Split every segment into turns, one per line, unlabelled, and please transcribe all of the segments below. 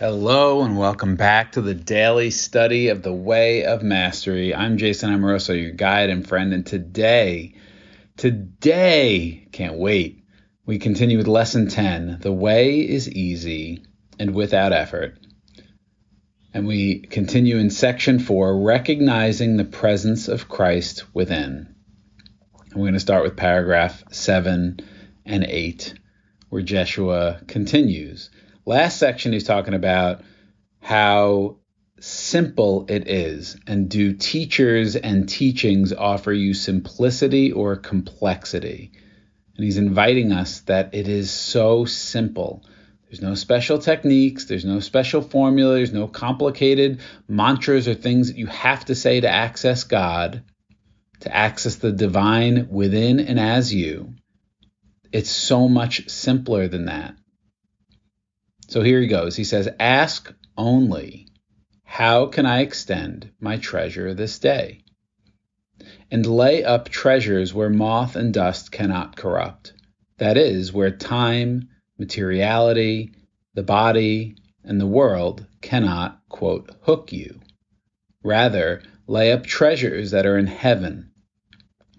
Hello and welcome back to the daily study of the way of mastery. I'm Jason Amoroso, your guide and friend, and today, today, can't wait, we continue with lesson 10 The way is easy and without effort. And we continue in section 4 recognizing the presence of Christ within. And we're going to start with paragraph 7 and 8, where Jeshua continues. Last section, he's talking about how simple it is, and do teachers and teachings offer you simplicity or complexity? And he's inviting us that it is so simple. There's no special techniques, there's no special formula, there's no complicated mantras or things that you have to say to access God, to access the divine within and as you. It's so much simpler than that. So here he goes. He says, Ask only, how can I extend my treasure this day? And lay up treasures where moth and dust cannot corrupt. That is, where time, materiality, the body, and the world cannot, quote, hook you. Rather, lay up treasures that are in heaven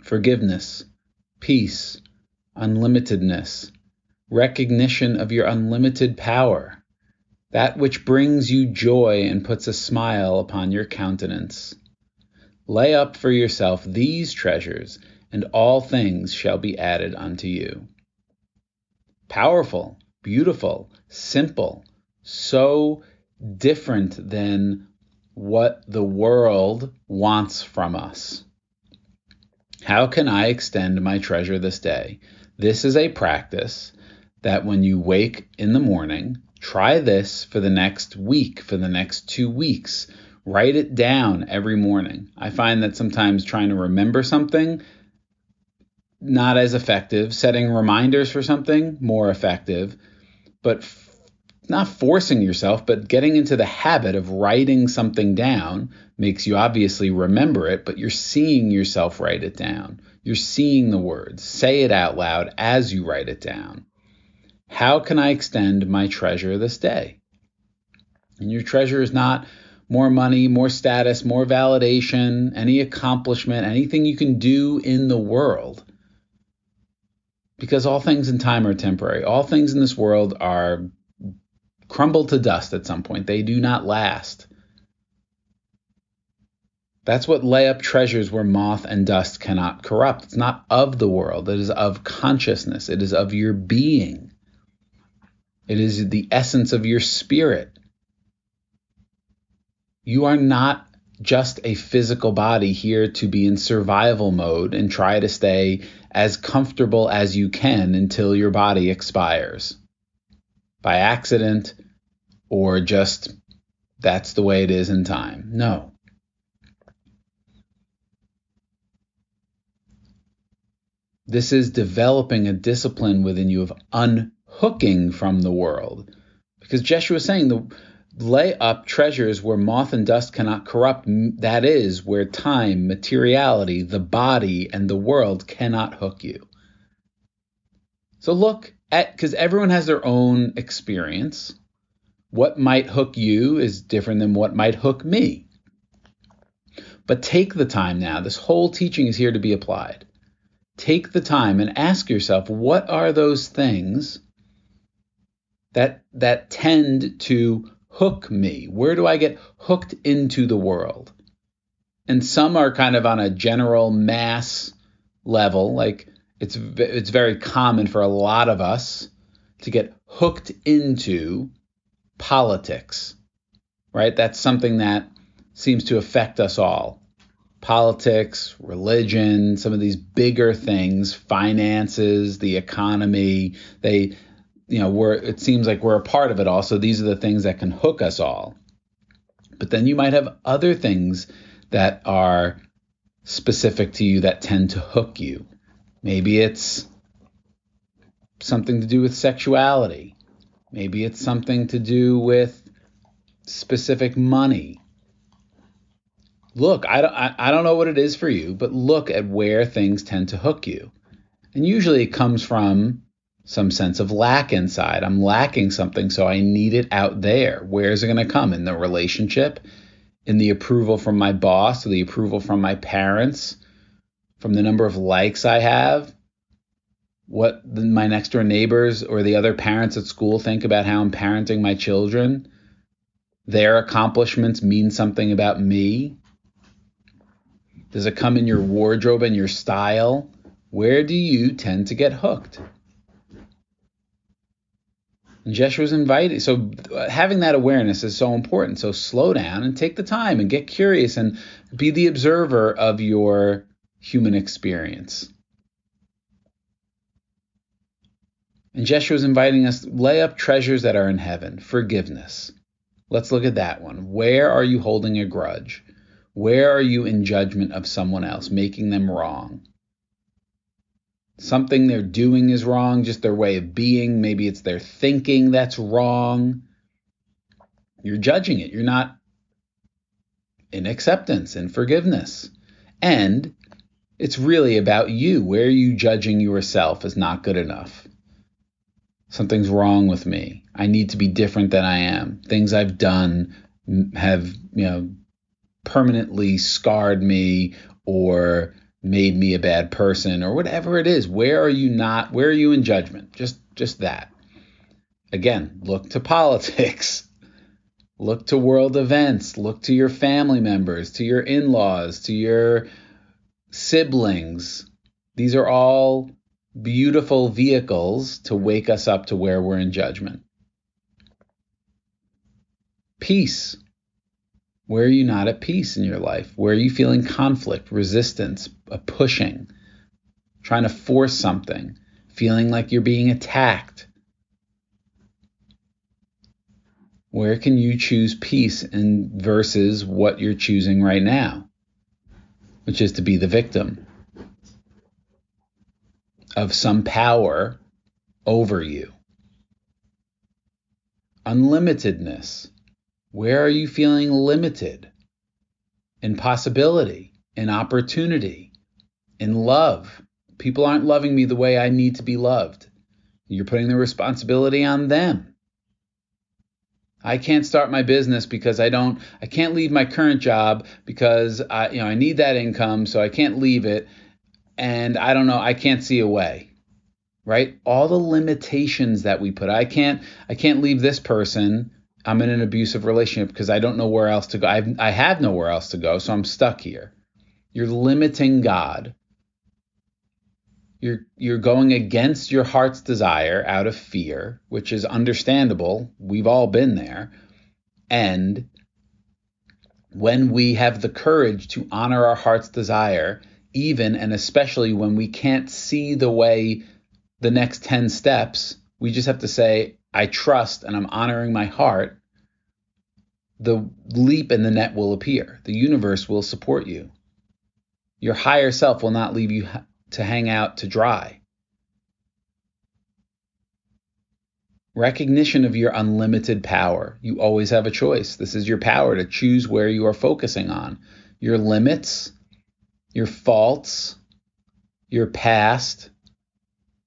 forgiveness, peace, unlimitedness, recognition of your unlimited power, that which brings you joy and puts a smile upon your countenance. Lay up for yourself these treasures, and all things shall be added unto you. Powerful, beautiful, simple, so different than what the world wants from us. How can I extend my treasure this day? This is a practice that when you wake in the morning, try this for the next week, for the next two weeks. Write it down every morning. I find that sometimes trying to remember something not as effective, setting reminders for something more effective, but f- not forcing yourself, but getting into the habit of writing something down makes you obviously remember it, but you're seeing yourself write it down. You're seeing the words. Say it out loud as you write it down. How can I extend my treasure this day? And your treasure is not more money, more status, more validation, any accomplishment, anything you can do in the world. Because all things in time are temporary. All things in this world are crumbled to dust at some point. They do not last. That's what lay up treasures where moth and dust cannot corrupt. It's not of the world, it is of consciousness, it is of your being. It is the essence of your spirit. You are not just a physical body here to be in survival mode and try to stay as comfortable as you can until your body expires by accident or just that's the way it is in time. No. This is developing a discipline within you of un hooking from the world. Because Jeshua is saying the lay up treasures where moth and dust cannot corrupt, that is, where time, materiality, the body, and the world cannot hook you. So look at, because everyone has their own experience. What might hook you is different than what might hook me. But take the time now. This whole teaching is here to be applied. Take the time and ask yourself what are those things that that tend to hook me. Where do I get hooked into the world? And some are kind of on a general mass level, like it's it's very common for a lot of us to get hooked into politics. Right? That's something that seems to affect us all. Politics, religion, some of these bigger things, finances, the economy, they you know we're it seems like we're a part of it all so these are the things that can hook us all. But then you might have other things that are specific to you that tend to hook you. Maybe it's something to do with sexuality. Maybe it's something to do with specific money. Look I don't, I, I don't know what it is for you but look at where things tend to hook you. And usually it comes from some sense of lack inside. I'm lacking something, so I need it out there. Where is it going to come? In the relationship? In the approval from my boss, or the approval from my parents, from the number of likes I have? What my next door neighbors or the other parents at school think about how I'm parenting my children? Their accomplishments mean something about me? Does it come in your wardrobe and your style? Where do you tend to get hooked? And Jeshua's inviting. So uh, having that awareness is so important. So slow down and take the time and get curious and be the observer of your human experience. And Jeshua's inviting us lay up treasures that are in heaven, forgiveness. Let's look at that one. Where are you holding a grudge? Where are you in judgment of someone else, making them wrong? Something they're doing is wrong, just their way of being. Maybe it's their thinking that's wrong. You're judging it. You're not in acceptance and forgiveness. And it's really about you. Where are you judging yourself as not good enough? Something's wrong with me. I need to be different than I am. Things I've done have, you know, permanently scarred me or made me a bad person or whatever it is where are you not where are you in judgment? Just just that. Again look to politics. Look to world events. Look to your family members to your in-laws to your siblings. These are all beautiful vehicles to wake us up to where we're in judgment. Peace where are you not at peace in your life? Where are you feeling conflict, resistance, a pushing, trying to force something, feeling like you're being attacked? Where can you choose peace versus what you're choosing right now, which is to be the victim of some power over you? Unlimitedness where are you feeling limited in possibility, in opportunity, in love? People aren't loving me the way I need to be loved. You're putting the responsibility on them. I can't start my business because I don't I can't leave my current job because I you know I need that income so I can't leave it and I don't know I can't see a way. Right? All the limitations that we put. I can't I can't leave this person I'm in an abusive relationship because I don't know where else to go. I've, I have nowhere else to go, so I'm stuck here. You're limiting God. You're you're going against your heart's desire out of fear, which is understandable. We've all been there. And when we have the courage to honor our heart's desire, even and especially when we can't see the way the next 10 steps, we just have to say, I trust and I'm honoring my heart, the leap in the net will appear. The universe will support you. Your higher self will not leave you to hang out to dry. Recognition of your unlimited power. You always have a choice. This is your power to choose where you are focusing on your limits, your faults, your past,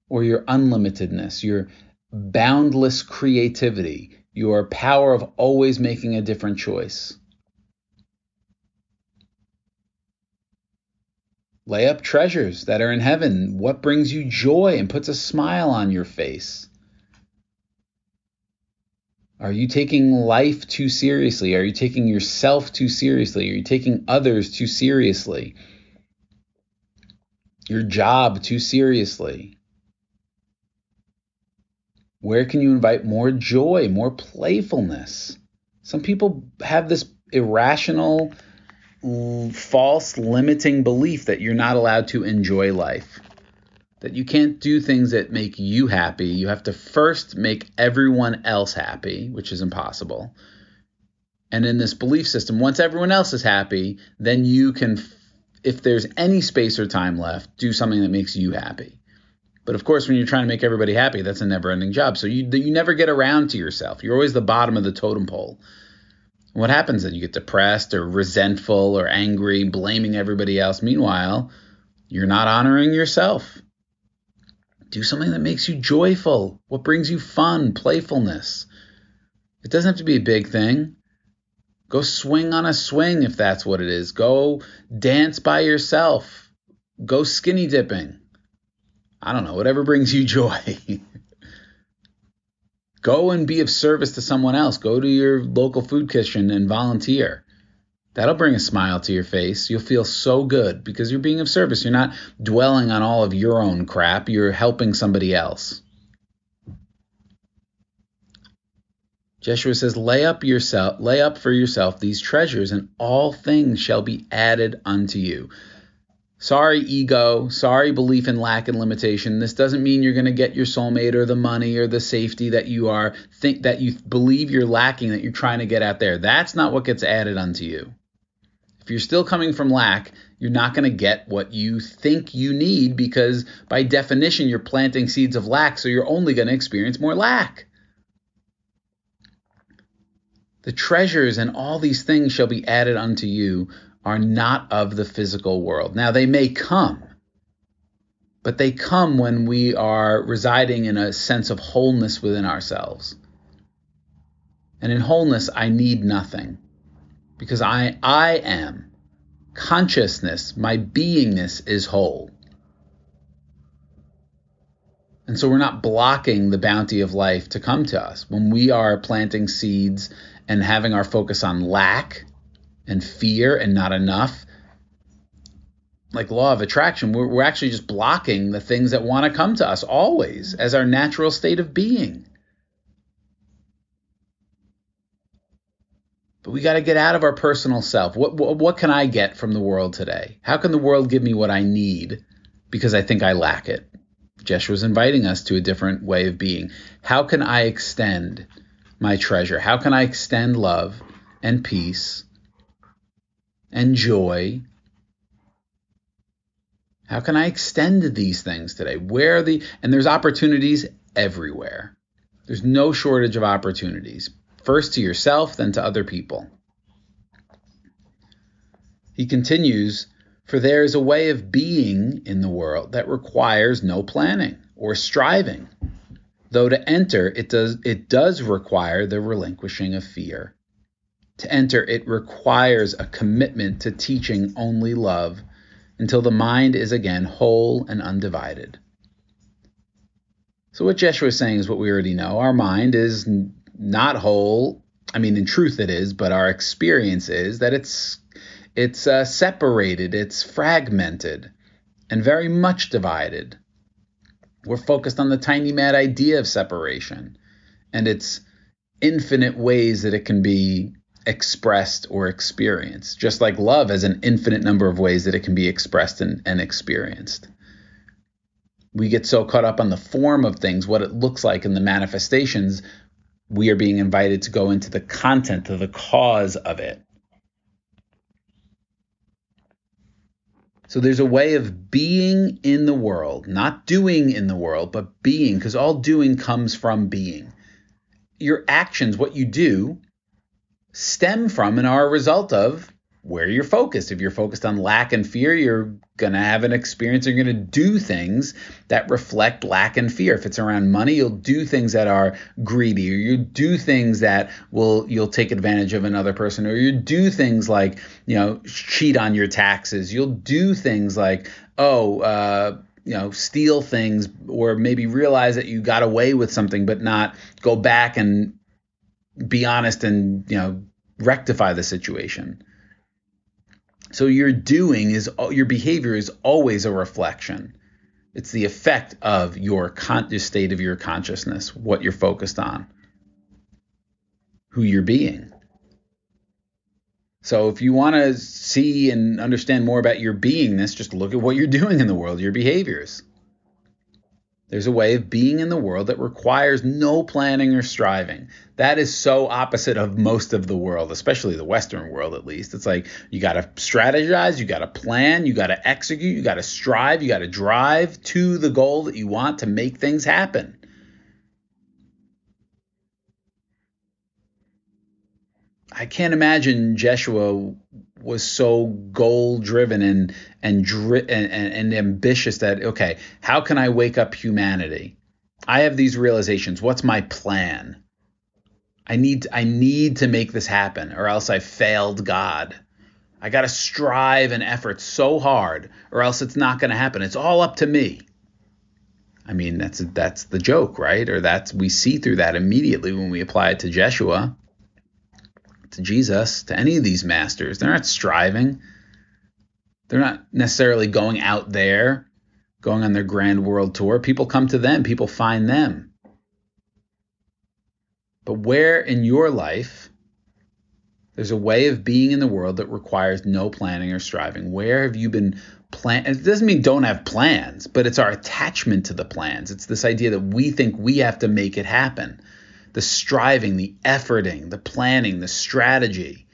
or your unlimitedness, your boundless creativity, your power of always making a different choice. Lay up treasures that are in heaven. What brings you joy and puts a smile on your face? Are you taking life too seriously? Are you taking yourself too seriously? Are you taking others too seriously? Your job too seriously? Where can you invite more joy, more playfulness? Some people have this irrational, false, limiting belief that you're not allowed to enjoy life, that you can't do things that make you happy. You have to first make everyone else happy, which is impossible. And in this belief system, once everyone else is happy, then you can, if there's any space or time left, do something that makes you happy. But of course, when you're trying to make everybody happy, that's a never-ending job. So you you never get around to yourself. You're always the bottom of the totem pole. What happens then? You get depressed or resentful or angry, blaming everybody else. Meanwhile, you're not honoring yourself. Do something that makes you joyful, what brings you fun, playfulness. It doesn't have to be a big thing. Go swing on a swing if that's what it is. Go dance by yourself. Go skinny dipping. I don't know, whatever brings you joy. Go and be of service to someone else. Go to your local food kitchen and volunteer. That'll bring a smile to your face. You'll feel so good because you're being of service. You're not dwelling on all of your own crap, you're helping somebody else. Jeshua says, Lay up yourself, lay up for yourself these treasures, and all things shall be added unto you. Sorry, ego. Sorry, belief in lack and limitation. This doesn't mean you're going to get your soulmate or the money or the safety that you are think that you believe you're lacking that you're trying to get out there. That's not what gets added unto you. If you're still coming from lack, you're not going to get what you think you need because by definition you're planting seeds of lack, so you're only going to experience more lack. The treasures and all these things shall be added unto you are not of the physical world. Now, they may come, but they come when we are residing in a sense of wholeness within ourselves. And in wholeness, I need nothing because I, I am. Consciousness, my beingness is whole. And so we're not blocking the bounty of life to come to us. When we are planting seeds and having our focus on lack, and fear and not enough like law of attraction we're, we're actually just blocking the things that want to come to us always as our natural state of being. But we got to get out of our personal self. What, what what can i get from the world today? How can the world give me what i need because i think i lack it? Jeshua's inviting us to a different way of being. How can i extend my treasure? How can i extend love and peace and joy. How can I extend these things today? Where the and there's opportunities everywhere. There's no shortage of opportunities. First to yourself, then to other people. He continues, for there is a way of being in the world that requires no planning or striving. Though to enter it does it does require the relinquishing of fear. To enter, it requires a commitment to teaching only love until the mind is again whole and undivided. So, what Jeshua is saying is what we already know. Our mind is not whole. I mean, in truth, it is, but our experience is that it's it's uh, separated, it's fragmented, and very much divided. We're focused on the tiny mad idea of separation and its infinite ways that it can be expressed or experienced, just like love has an infinite number of ways that it can be expressed and, and experienced. We get so caught up on the form of things, what it looks like in the manifestations, we are being invited to go into the content, to the cause of it. So there's a way of being in the world, not doing in the world, but being, because all doing comes from being. Your actions, what you do, stem from and are a result of where you're focused. If you're focused on lack and fear, you're going to have an experience. You're going to do things that reflect lack and fear. If it's around money, you'll do things that are greedy, or you do things that will you'll take advantage of another person, or you do things like you know cheat on your taxes. You'll do things like oh. Uh, you know, steal things or maybe realize that you got away with something, but not go back and be honest and you know rectify the situation. So your doing is your behavior is always a reflection. It's the effect of your con- state of your consciousness, what you're focused on, who you're being. So if you want to see and understand more about your beingness, just look at what you're doing in the world, your behaviors. There's a way of being in the world that requires no planning or striving. That is so opposite of most of the world, especially the Western world at least. It's like you got to strategize, you got to plan, you got to execute, you got to strive, you got to drive to the goal that you want to make things happen. I can't imagine Jeshua was so goal driven and and, dri- and and and ambitious that okay, how can I wake up humanity? I have these realizations. What's my plan? I need I need to make this happen or else I failed God. I got to strive and effort so hard or else it's not going to happen. It's all up to me. I mean, that's that's the joke, right? Or that's we see through that immediately when we apply it to Jeshua, to Jesus, to any of these masters. They're not striving. They're not necessarily going out there, going on their grand world tour. People come to them, people find them. But where in your life there's a way of being in the world that requires no planning or striving? Where have you been plan? It doesn't mean don't have plans, but it's our attachment to the plans. It's this idea that we think we have to make it happen. The striving, the efforting, the planning, the strategy.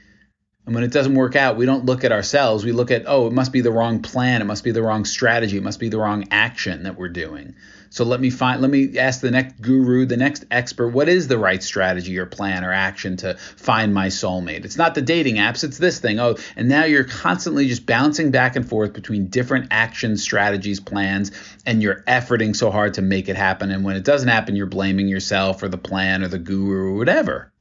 And when it doesn't work out, we don't look at ourselves. We look at, oh, it must be the wrong plan. It must be the wrong strategy. It must be the wrong action that we're doing. So let me find, let me ask the next guru, the next expert, what is the right strategy or plan or action to find my soulmate? It's not the dating apps, it's this thing. Oh, and now you're constantly just bouncing back and forth between different actions, strategies, plans, and you're efforting so hard to make it happen. And when it doesn't happen, you're blaming yourself or the plan or the guru or whatever.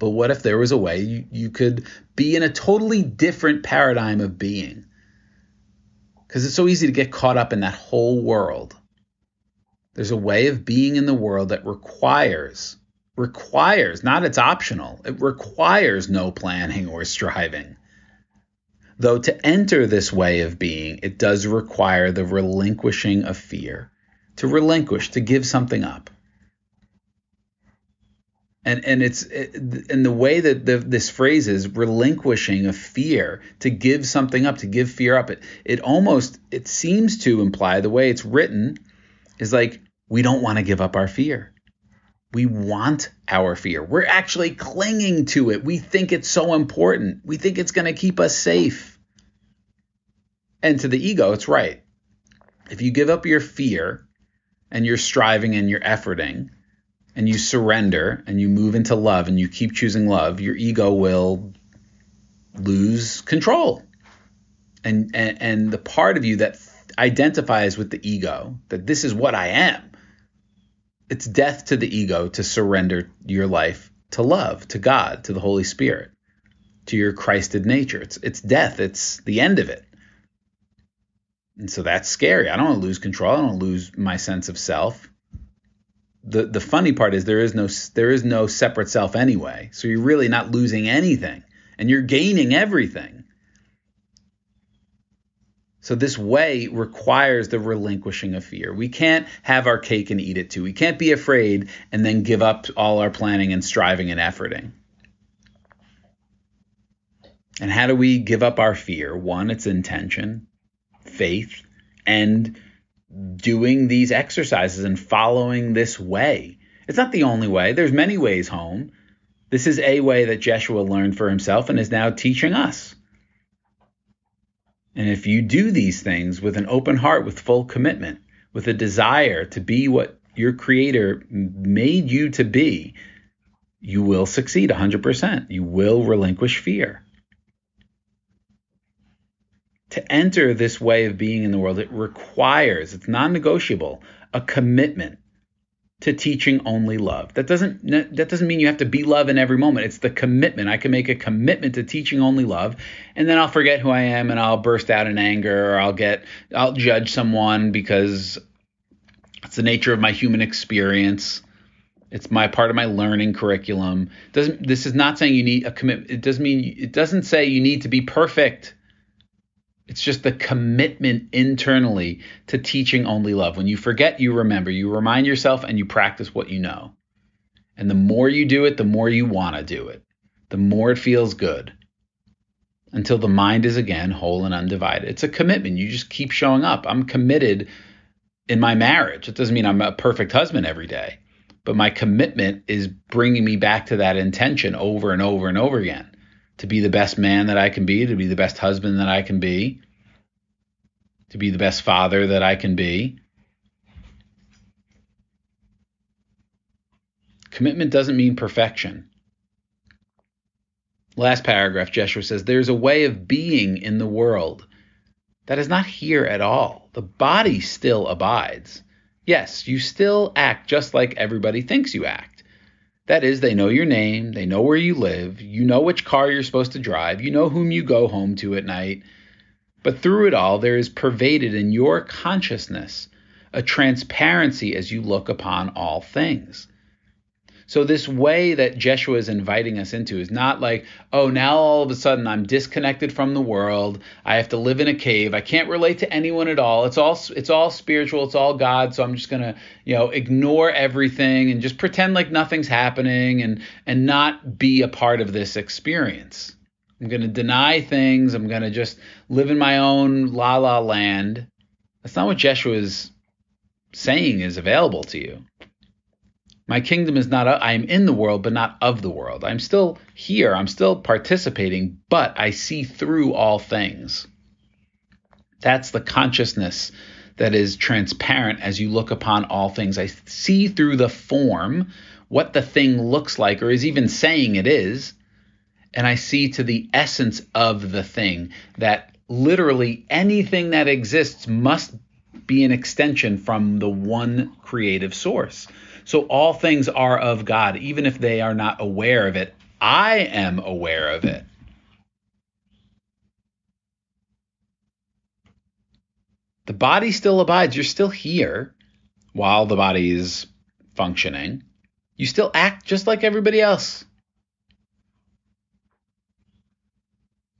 But what if there was a way you, you could be in a totally different paradigm of being? Because it's so easy to get caught up in that whole world. There's a way of being in the world that requires, requires, not it's optional, it requires no planning or striving. Though to enter this way of being, it does require the relinquishing of fear, to relinquish, to give something up and and it's in the way that the, this phrase is relinquishing a fear to give something up to give fear up it it almost it seems to imply the way it's written is like we don't want to give up our fear. We want our fear. We're actually clinging to it. We think it's so important. We think it's going to keep us safe. And to the ego it's right. If you give up your fear and you're striving and you're efforting and you surrender and you move into love and you keep choosing love, your ego will lose control. And, and, and the part of you that identifies with the ego, that this is what I am, it's death to the ego to surrender your life to love, to God, to the Holy Spirit, to your Christed nature. It's, it's death, it's the end of it. And so that's scary. I don't want to lose control. I don't want to lose my sense of self the the funny part is there is no there is no separate self anyway. So you're really not losing anything and you're gaining everything. So this way requires the relinquishing of fear. We can't have our cake and eat it too. We can't be afraid and then give up all our planning and striving and efforting. And how do we give up our fear? One, it's intention, faith, and doing these exercises and following this way. It's not the only way. There's many ways home. This is a way that Jeshua learned for himself and is now teaching us. And if you do these things with an open heart, with full commitment, with a desire to be what your creator made you to be, you will succeed 100%. You will relinquish fear to enter this way of being in the world, it requires, it's non negotiable, a commitment to teaching only love. That doesn't that doesn't mean you have to be love in every moment. It's the commitment. I can make a commitment to teaching only love, and then I'll forget who I am and I'll burst out in anger or I'll get I'll judge someone because it's the nature of my human experience. It's my part of my learning curriculum. Doesn't this is not saying you need a commitment. It doesn't mean it doesn't say you need to be perfect. It's just the commitment internally to teaching only love. When you forget, you remember. You remind yourself and you practice what you know. And the more you do it, the more you want to do it, the more it feels good until the mind is again whole and undivided. It's a commitment. You just keep showing up. I'm committed in my marriage. It doesn't mean I'm a perfect husband every day, but my commitment is bringing me back to that intention over and over and over again to be the best man that I can be, to be the best husband that I can be, to be the best father that I can be. Commitment doesn't mean perfection. Last paragraph, Jeshua says, There's a way of being in the world that is not here at all. The body still abides. Yes, you still act just like everybody thinks you act. That is, they know your name, they know where you live, you know which car you're supposed to drive, you know whom you go home to at night. But through it all, there is pervaded in your consciousness a transparency as you look upon all things. So this way that Jeshua is inviting us into is not like, oh, now all of a sudden I'm disconnected from the world. I have to live in a cave. I can't relate to anyone at all. It's all it's all spiritual. It's all God. So I'm just gonna, you know, ignore everything and just pretend like nothing's happening and and not be a part of this experience. I'm gonna deny things. I'm gonna just live in my own la la land. That's not what Jeshua is saying is available to you. My kingdom is not, I am in the world, but not of the world. I'm still here, I'm still participating, but I see through all things. That's the consciousness that is transparent as you look upon all things. I see through the form what the thing looks like or is even saying it is, and I see to the essence of the thing that literally anything that exists must be an extension from the one creative source. So all things are of God, even if they are not aware of it. I am aware of it. The body still abides. You're still here while the body is functioning. You still act just like everybody else.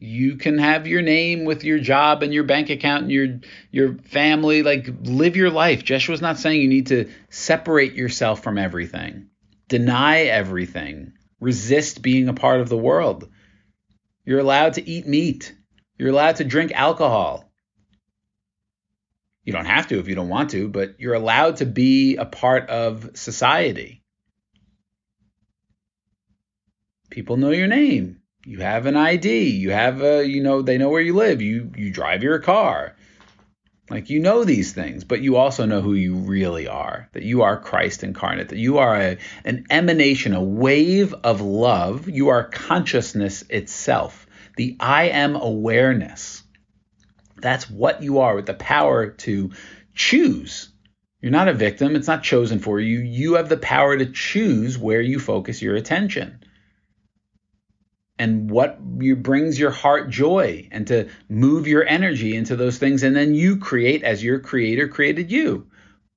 You can have your name with your job and your bank account and your your family like live your life. Jeshua's not saying you need to separate yourself from everything. Deny everything. Resist being a part of the world. You're allowed to eat meat. You're allowed to drink alcohol. You don't have to if you don't want to but you're allowed to be a part of society. People know your name you have an ID, you have a, you know, they know where you live, you you drive your car. Like you know these things, but you also know who you really are, that you are Christ incarnate, that you are a, an emanation, a wave of love. You are consciousness itself, the I am awareness. That's what you are with the power to choose. You're not a victim, it's not chosen for you. You have the power to choose where you focus your attention and what you, brings your heart joy and to move your energy into those things and then you create as your creator created you.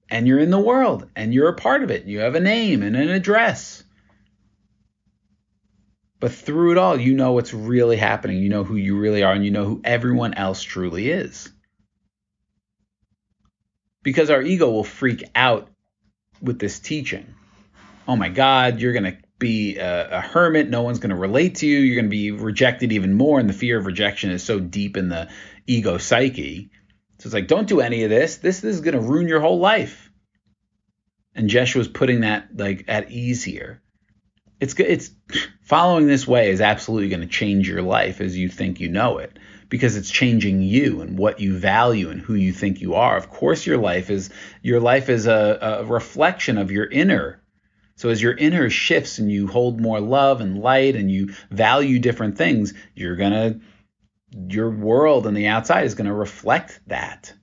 And you're in the world and you're a part of it. You have a name and an address. But through it all you know what's really happening. You know who you really are and you know who everyone else truly is. Because our ego will freak out with this teaching. Oh my god you're going to be a, a hermit. No one's going to relate to you. You're going to be rejected even more. And the fear of rejection is so deep in the ego psyche. So it's like, don't do any of this. This, this is going to ruin your whole life. And Jeshua's putting that like at ease here. It's good. it's following this way is absolutely going to change your life as you think you know it because it's changing you and what you value and who you think you are. Of course, your life is your life is a, a reflection of your inner so as your inner shifts and you hold more love and light and you value different things, you're going to your world and the outside is going to reflect that.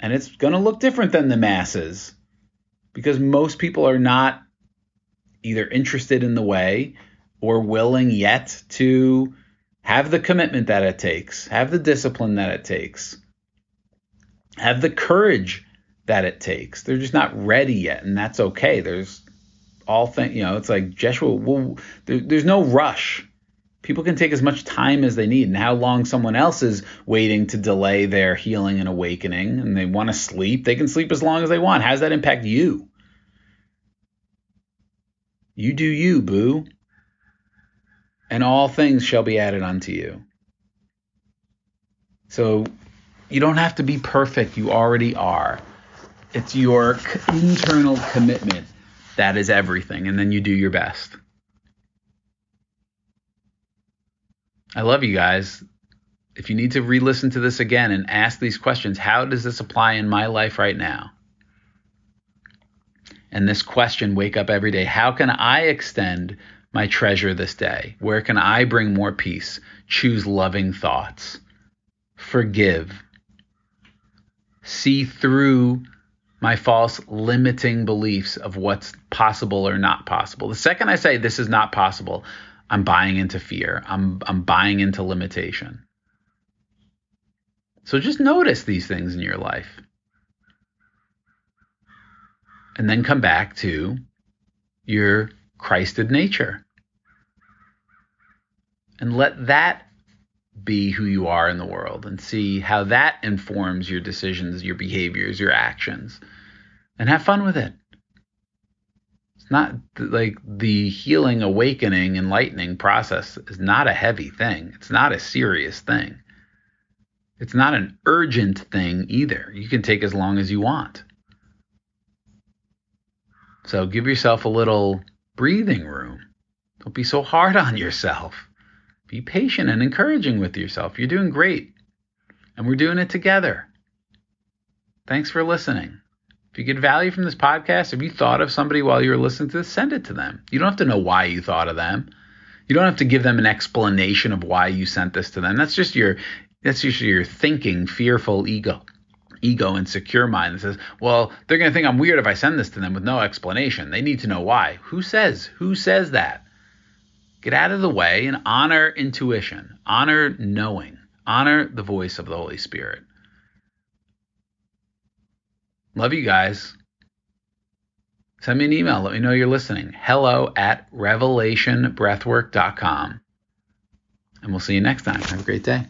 And it's going to look different than the masses because most people are not either interested in the way or willing yet to have the commitment that it takes, have the discipline that it takes, have the courage that it takes. They're just not ready yet, and that's okay. There's all things, you know, it's like Jeshua, well, there, there's no rush. People can take as much time as they need, and how long someone else is waiting to delay their healing and awakening, and they want to sleep, they can sleep as long as they want. How does that impact you? You do you, boo. And all things shall be added unto you. So you don't have to be perfect. You already are. It's your internal commitment that is everything. And then you do your best. I love you guys. If you need to re listen to this again and ask these questions, how does this apply in my life right now? And this question, wake up every day, how can I extend my treasure this day? Where can I bring more peace? Choose loving thoughts. Forgive. See through my false limiting beliefs of what's possible or not possible. The second I say this is not possible, I'm buying into fear. I'm I'm buying into limitation. So just notice these things in your life. And then come back to your Christed nature. And let that be who you are in the world and see how that informs your decisions, your behaviors, your actions. And have fun with it. It's not like the healing, awakening, enlightening process is not a heavy thing. It's not a serious thing. It's not an urgent thing either. You can take as long as you want. So give yourself a little breathing room. Don't be so hard on yourself. Be patient and encouraging with yourself. You're doing great. And we're doing it together. Thanks for listening. If you get value from this podcast, if you thought of somebody while you were listening to this, send it to them. You don't have to know why you thought of them. You don't have to give them an explanation of why you sent this to them. That's just your that's just your thinking, fearful ego ego and secure mind that says, well, they're going to think I'm weird if I send this to them with no explanation. They need to know why. Who says? Who says that? Get out of the way and honor intuition, honor knowing, honor the voice of the Holy Spirit. Love you guys. Send me an email. Let me know you're listening. Hello at revelationbreathwork.com. And we'll see you next time. Have a great day.